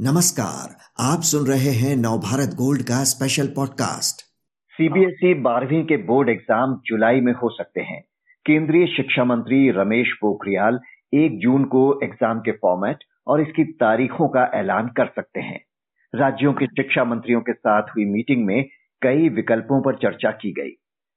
नमस्कार, आप सुन रहे हैं नवभारत गोल्ड का स्पेशल पॉडकास्ट सीबीएसई बारहवीं के बोर्ड एग्ज़ाम जुलाई में हो सकते हैं। केंद्रीय शिक्षा मंत्री रमेश पोखरियाल एक जून को एग्ज़ाम के फॉर्मेट और इसकी तारीखों का ऐलान कर सकते हैं। राज्यों के शिक्षा मंत्रियों के साथ हुई मीटिंग में कई विकल्पों पर चर्चा की गई।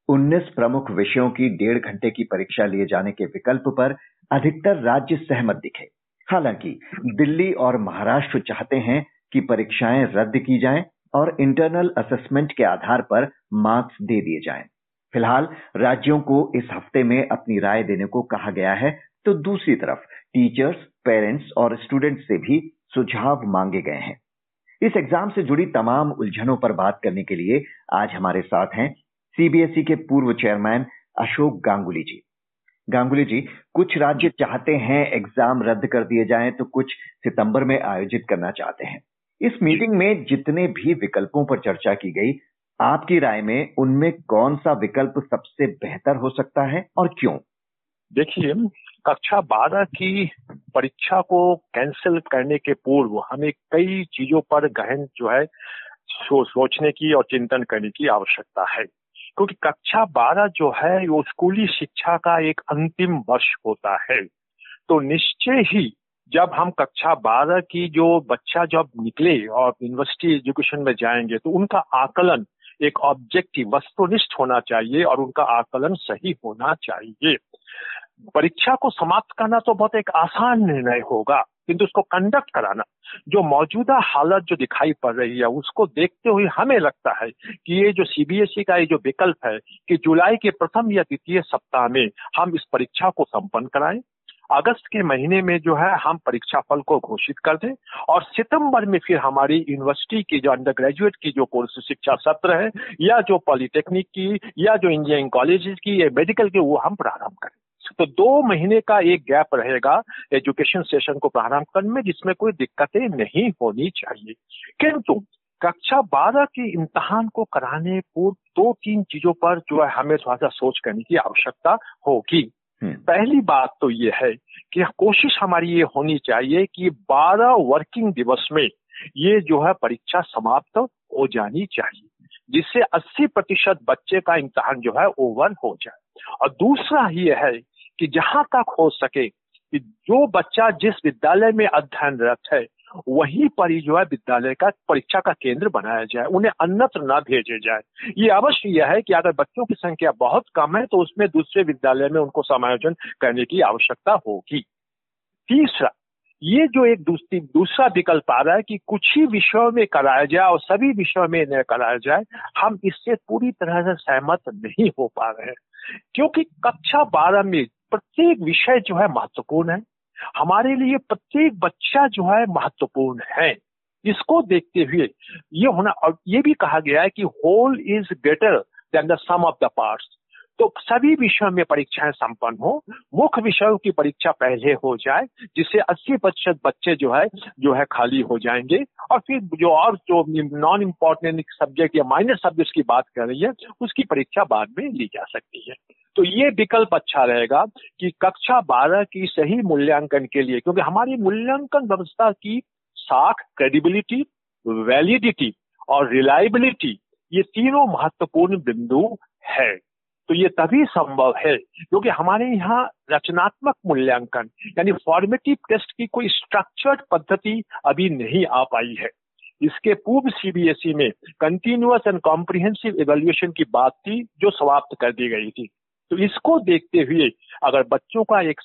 19 प्रमुख विषयों की डेढ़ घंटे की परीक्षा लिए जाने के विकल्प पर अधिकतर राज्य सहमत दिखे। हालाँकि, दिल्ली और महाराष्ट्र चाहते हैं कि परीक्षाएँ रद्द की जाएँ और इंटरनल असेसमेंट के आधार पर मार्क्स दे दिए जाएँ। फ़िलहाल, राज्यों को इस हफ़्ते में अपनी राय देने को कहा गया है तो दूसरी तरफ़ टीचर्स पेरेंट्स और स्टूडेंट्स से भी सुझाव मांगे गए हैं इस एग्ज़ाम से जुड़ी तमाम उलझनों पर बात करने के लिए आज हमारे साथ हैं सीबीएसई के पूर्व चेयरमैन अशोक गांगुली जी गांगुली जी कुछ राज्य चाहते हैं एग्ज़ाम रद्द कर दिए जाएँ तो कुछ सितंबर में आयोजित करना चाहते हैं। इस मीटिंग में जितने भी विकल्पों पर चर्चा की गई आपकी राय में उनमें कौन सा विकल्प सबसे बेहतर हो सकता है और क्यों? देखिए कक्षा बारह की परीक्षा को कैंसिल करने के पूर्व हमें कई चीज़ों पर गहन जो है सो, सोचने की और चिंतन करने की आवश्यकता है। क्योंकि कक्षा बारह जो है, वो स्कूली शिक्षा का एक अंतिम वर्ष होता है। तो निश्चय ही जब हम कक्षा बारह की जो बच्चा जब निकले और यूनिवर्सिटी एजुकेशन में जाएँगे तो उनका आकलन एक ऑब्जेक्टिव वस्तुनिष्ठ होना चाहिए और उनका आकलन सही होना चाहिए। परीक्षा को समाप्त करना तो बहुत एक आसान निर्णय होगा। किंतु उसको कंडक्ट कराना। जो मौजूदा हालत जो दिखाई पड़ रही है, उसको देखते हुए हमें लगता है कि ये जो सीबीएसई का ये जो विकल्प है कि जुलाई के प्रथम या द्वितीय सप्ताह में हम इस परीक्षा को संपन्न कराएँ, अगस्त के महीने में जो है हम परीक्षा फल को घोषित कर दें, और सितंबर में फिर हमारी यूनिवर्सिटी की जो अंडर ग्रेजुएट की जो कोर्स शिक्षा सत्र है, या जो पॉलिटेक्निक की, या जो इंजीनियरिंग कॉलेज की, या मेडिकल की, वो हम प्रारंभ करें। तो दो महीने का एक गैप रहेगा एजुकेशन सेशन को प्रारंभ करने में जिसमें कोई दिक्कतें नहीं होनी चाहिए। किंतु कक्षा बारह के इम्तहान को कराने पूर्व दो तीन चीज़ों पर जो है हमें थोड़ा सा सोच करने की आवश्यकता होगी। हम्म। पहली बात तो ये है कि कोशिश हमारी ये होनी चाहिए कि 12 वर्किंग दिवस में ये जो है परीक्षा समाप्त हो जानी चाहिए जिससे 80 प्रतिशत बच्चे का इम्तहान जो है ओवर हो जाए। और दूसरा ये है कि जहाँ तक हो सके कि जो बच्चा जिस विद्यालय में अध्ययनरत है, वहीं पर ही जो है विद्यालय का परीक्षा का केंद्र बनाया जाए, उन्हें अन्यत्र न भेजे जाए। ये अवश्य यह है कि अगर बच्चों की संख्या बहुत कम है तो उसमें दूसरे विद्यालय में उनको समायोजन करने की आवश्यकता होगी। तीसरा, ये जो एक दूसरी, दूसरा विकल्प आ रहा है कि कुछ ही विषयों में कराया जाए और सभी विषयों में न कराया जाए, हम इससे पूरी तरह से सहमत नहीं हो पा रहे हैं। क्योंकि कक्षा बारह में प्रत्येक विषय जो है महत्वपूर्ण है। हमारे लिए प्रत्येक बच्चा जो है महत्वपूर्ण है। इसको देखते हुए ये होना, और ये भी कहा गया है कि whole is greater than the sum of the parts तो सभी विषयों में परीक्षाएँ संपन्न हो, मुख्य विषयों की परीक्षा पहले हो जाए, जिससे 80 प्रतिशत बच्चे जो है जो है खाली हो जाएँगे। और फिर जो और जो नॉन इम्पोर्टेंट सब्जेक्ट या माइनर सब्जेक्ट की बात कर रही है, उसकी परीक्षा बाद में ली जा सकती है। तो ये विकल्प अच्छा रहेगा कि कक्षा बारह की सही मूल्यांकन के लिए, क्योंकि हमारी मूल्यांकन व्यवस्था की साख क्रेडिबिलिटी वैलिडिटी और रिलायबिलिटी ये तीनों महत्वपूर्ण बिंदु है। तो ये तभी संभव है, क्योंकि हमारे यहाँ रचनात्मक मूल्यांकन, यानी फॉर्मेटिव टेस्ट की कोई स्ट्रक्चर्ड पद्धति अभी नहीं आ पाई है। इसके पूर्व सीबीएसई में कंटिन्यूस एंड कॉम्प्रिहेंसिव एवेल्युएशन की बात थी, जो समाप्त कर दी गई थी। तो इसको देखते हुए अगर बच्चों का एक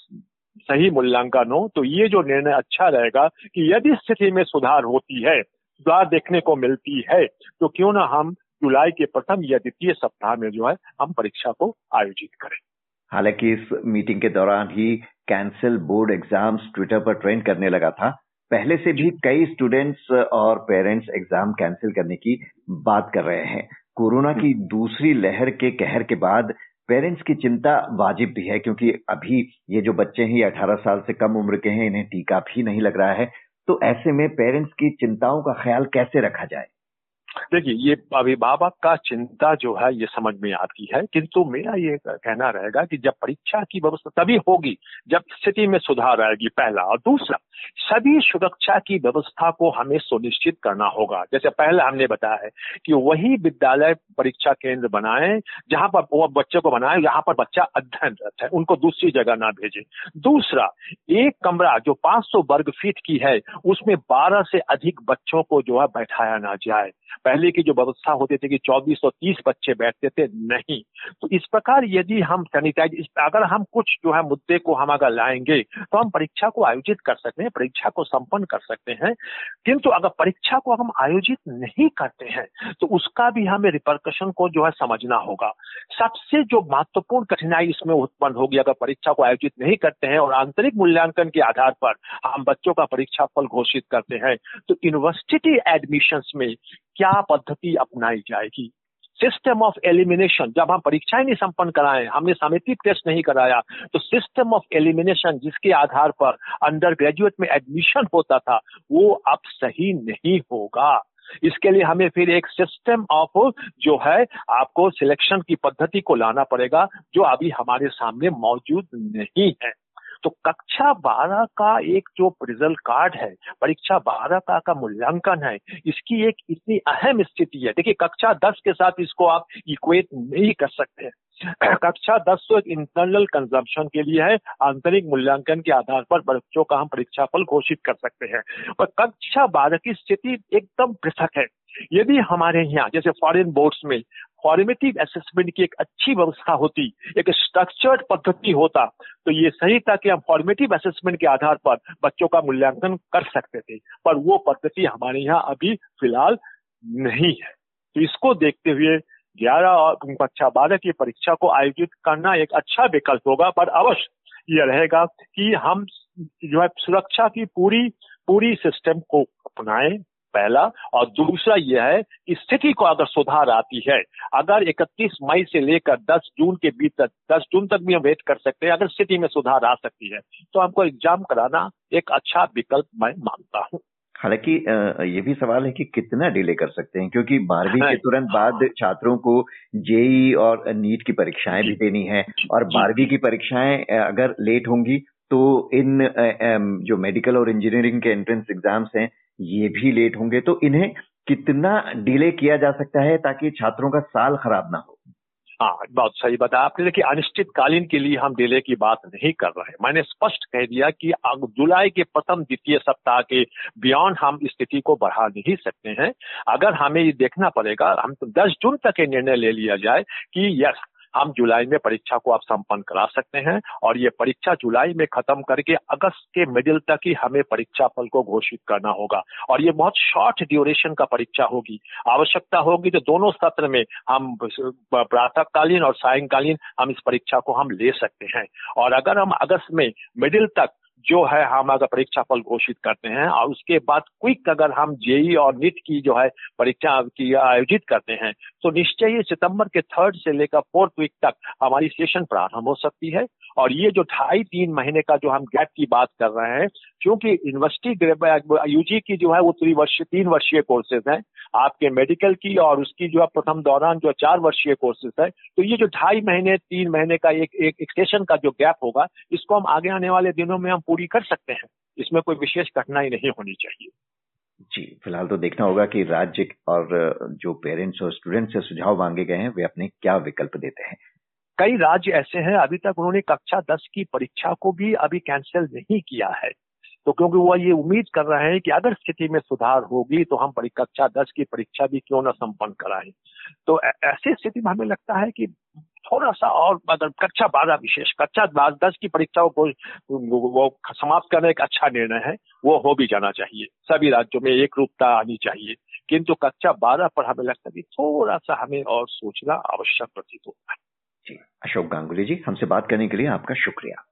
सही मूल्यांकन हो तो ये जो निर्णय अच्छा रहेगा कि यदि स्थिति में सुधार होती है, सुधार देखने को मिलती है तो क्यों ना हम जुलाई के प्रथम या द्वितीय सप्ताह में जो है, हम परीक्षा को आयोजित करें। हालाँकि इस मीटिंग के दौरान ही कैंसिल बोर्ड एग्ज़ाम्स ट्विटर पर ट्रेंड करने लगा था। पहले से भी कई स्टूडेंट्स और पेरेंट्स एग्ज़ाम कैंसिल करने की बात कर रहे हैं। कोरोना की दूसरी लहर के कहर के बाद पेरेंट्स की चिंता वाजिब भी है, क्योंकि अभी ये जो बच्चे हैं, ये 18 साल से कम उम्र के हैं, इन्हें टीका भी नहीं लग रहा है। तो ऐसे में पेरेंट्स की चिंताओं का ख्याल कैसे रखा जाए? देखिए, ये अभिभावक का चिंता जो है, ये समझ में आती है, किंतु मेरा ये कहना रहेगा कि जब परीक्षा की व्यवस्था तभी होगी, जब स्थिति में सुधार आएगी, पहला। और दूसरा, सभी सुरक्षा की व्यवस्था को हमें सुनिश्चित करना होगा। जैसे पहले हमने बताया है कि वही विद्यालय परीक्षा केंद्र बनाए, जहाँ पर वो बच्चे को बनाए, जहाँ पर बच्चा अध्ययनरत है, उनको दूसरी जगह ना भेजे। दूसरा, एक कमरा जो 500 वर्ग फीट की है, उसमें 12 से अधिक बच्चों को जो है बैठाया ना जाए। पहले की जो व्यवस्था होती थी कि 24 और 30 बच्चे बैठते थे, नहीं। तो इस प्रकार यदि हम सैनिटाइज अगर हम कुछ जो है मुद्दे को हम अगर लाएँगे तो हम परीक्षा को आयोजित कर सकते हैं, परीक्षा को संपन्न कर सकते हैं। किंतु अगर परीक्षा को हम आयोजित नहीं करते हैं तो उसका भी हमें रिपर्कशन को जो है समझना होगा। सबसे जो महत्वपूर्ण कठिनाई इसमें उत्पन्न होगी, अगर परीक्षा को आयोजित नहीं करते हैं और आंतरिक मूल्यांकन के आधार पर हम बच्चों का परीक्षा फल घोषित करते हैं तो यूनिवर्सिटी एडमिशन में क्या पद्धति अपनाई जाएगी? सिस्टम ऑफ़ एलिमिनेशन जब हम परीक्षाएँ नहीं संपन्न कराए, हमने समिति टेस्ट नहीं कराया तो सिस्टम ऑफ़ एलिमिनेशन जिसके आधार पर अंडर ग्रेजुएट में एडमिशन होता था, वो अब सही नहीं होगा। इसके लिए हमें फिर एक सिस्टम ऑफ़ जो है, आपको सिलेक्शन की पद्धति को लाना पड़ेगा, जो अभी हमारे सामने मौजूद नहीं है। तो कक्षा बारह का एक जो रिज़ल्ट कार्ड है, परीक्षा बारह का का मूल्यांकन है, इसकी एक इतनी अहम स्थिति है। देखिए, कक्षा दस के साथ इसको आप इक्वेट नहीं कर सकते। कक्षा दस तो एक इंटरनल कंजम्पशन के लिए है, आंतरिक मूल्यांकन के आधार पर बच्चों का हम परीक्षा फल घोषित कर सकते हैं। पर कक्षा बारह की स्थिति एकदम पृथक है। यदि हमारे यहाँ, जैसे फॉरेन बोर्ड्स में फॉर्मेटिव असेसमेंट की एक अच्छी व्यवस्था होती, एक स्ट्रक्चर्ड पद्धति होता तो ये सही था कि हम फॉर्मेटिव असेसमेंट के आधार पर बच्चों का मूल्यांकन कर सकते थे। पर वो पद्धति हमारे यहाँ अभी फ़िलहाल नहीं है। तो इसको देखते हुए ग्यारह और कक्षा बारह की परीक्षा को आयोजित करना एक अच्छा विकल्प होगा, पर अवश्य यह रहेगा कि हम जो है सुरक्षा की पूरी पूरी सिस्टम को अपनाएँ। पहला और दूसरा यह है कि स्थिति को अगर सुधार आती है अगर 31 मई से लेकर 10 जून के बीच तक 10 जून तक भी हम वेट कर सकते हैं अगर स्थिति में सुधार आ सकती है तो हमको एग्ज़ाम कराना एक अच्छा विकल्प मैं मानता हूँ। हालाँकि ये भी सवाल है कि कितना डिले कर सकते हैं क्योंकि बारहवीं के तुरंत बाद छात्रों को जेई और नीट की परीक्षाएँ भी देनी है और बारहवीं की परीक्षाएँ अगर लेट होंगी तो इन जो मेडिकल और इंजीनियरिंग के एंट्रेंस एग्ज़ाम्स हैं ये भी लेट होंगे। तो इन्हें कितना डिले किया जा सकता है ताकि छात्रों का साल खराब ना हो? हाँ बहुत सही बताया आपने। देखिए, अनिश्चितकालीन के लिए हम डिले की बात नहीं कर रहे मैंने स्पष्ट कह दिया कि जुलाई के प्रथम द्वितीय सप्ताह के बियॉन्ड हम स्थिति को बढ़ा नहीं सकते हैं। अगर हमें ये देखना पड़ेगा, हम तो 10 जून तक ये निर्णय ले लिया जाए कि यस हम जुलाई में परीक्षा को आप संपन्न करा सकते हैं और ये परीक्षा जुलाई में खत्म करके अगस्त के मिडिल तक ही हमें परीक्षा फल को घोषित करना होगा। और ये बहुत शॉर्ट ड्यूरेशन का परीक्षा होगी। आवश्यकता होगी तो दोनों सत्र में हम प्रातःकालीन और सायंकालीन हम इस परीक्षा को हम ले सकते हैं। और अगर हम अगस्त में मिडिल तक जो है हम अगर परीक्षा फल घोषित करते हैं और उसके बाद क्विक अगर हम जेई और नीट की जो है परीक्षा की आयोजित करते हैं तो निश्चय ही सितंबर के थर्ड से लेकर फोर्थ वीक तक हमारी सेशन प्रारंभ हो सकती है। और ये जो ढाई तीन महीने का जो हम गैप की बात कर रहे हैं क्योंकि यूनिवर्सिटी यूजी की जो है वो त्रिवर्ष तीन वर्षीय कोर्सेज हैं आपके मेडिकल की और उसकी जो है प्रथम दौरान जो चार वर्षीय कोर्सेज है तो ये जो ढाई महीने तीन महीने का एक एक, एक सेशन का जो गैप होगा इसको हम आगे आने वाले दिनों में हम पूरी कर सकते हैं। इसमें कोई विशेष कठिनाई नहीं होनी चाहिए। जी फ़िलहाल तो देखना होगा कि राज्य और जो पेरेंट्स और स्टूडेंट्स से सुझाव मांगे गए हैं वे अपने क्या विकल्प देते हैं। कई राज्य ऐसे हैं अभी तक उन्होंने कक्षा दस की परीक्षा को भी अभी कैंसिल नहीं किया है। तो क्योंकि वो ये उम्मीद कर रहे हैं कि अगर स्थिति में सुधार होगी तो हम कक्षा दस की परीक्षा भी क्यों ना संपन्न कराएँ। तो ऐसी स्थिति में हमें लगता है कि थोड़ा सा और अगर कक्षा बारह विशेष, कक्षा दस की परीक्षाओं को वो समाप्त करने एक अच्छा निर्णय है, वो हो भी जाना चाहिए। सभी राज्यों में एक रूपता आनी चाहिए। किंतु कक्षा बारह पर हमें लगता है कि थोड़ा सा हमें और सोचना आवश्यक प्रतीत होता है। अशोक गांगुली जी, हमसे बात करने के लिए आपका शुक्रिया।